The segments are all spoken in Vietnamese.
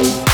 Oh.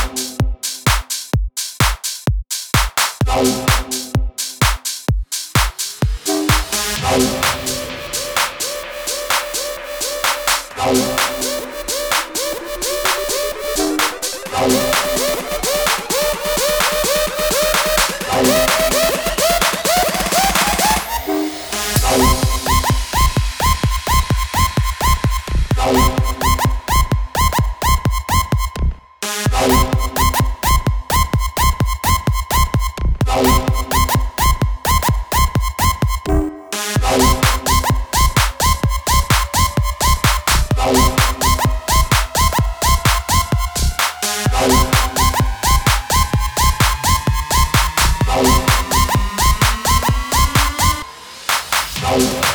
Oh.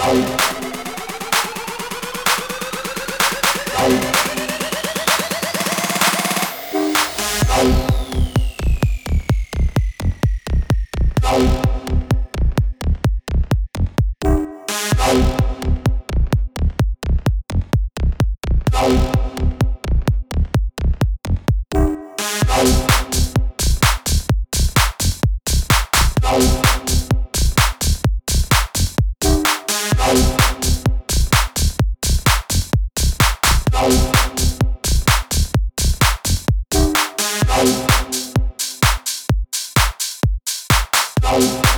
Hey. Bye.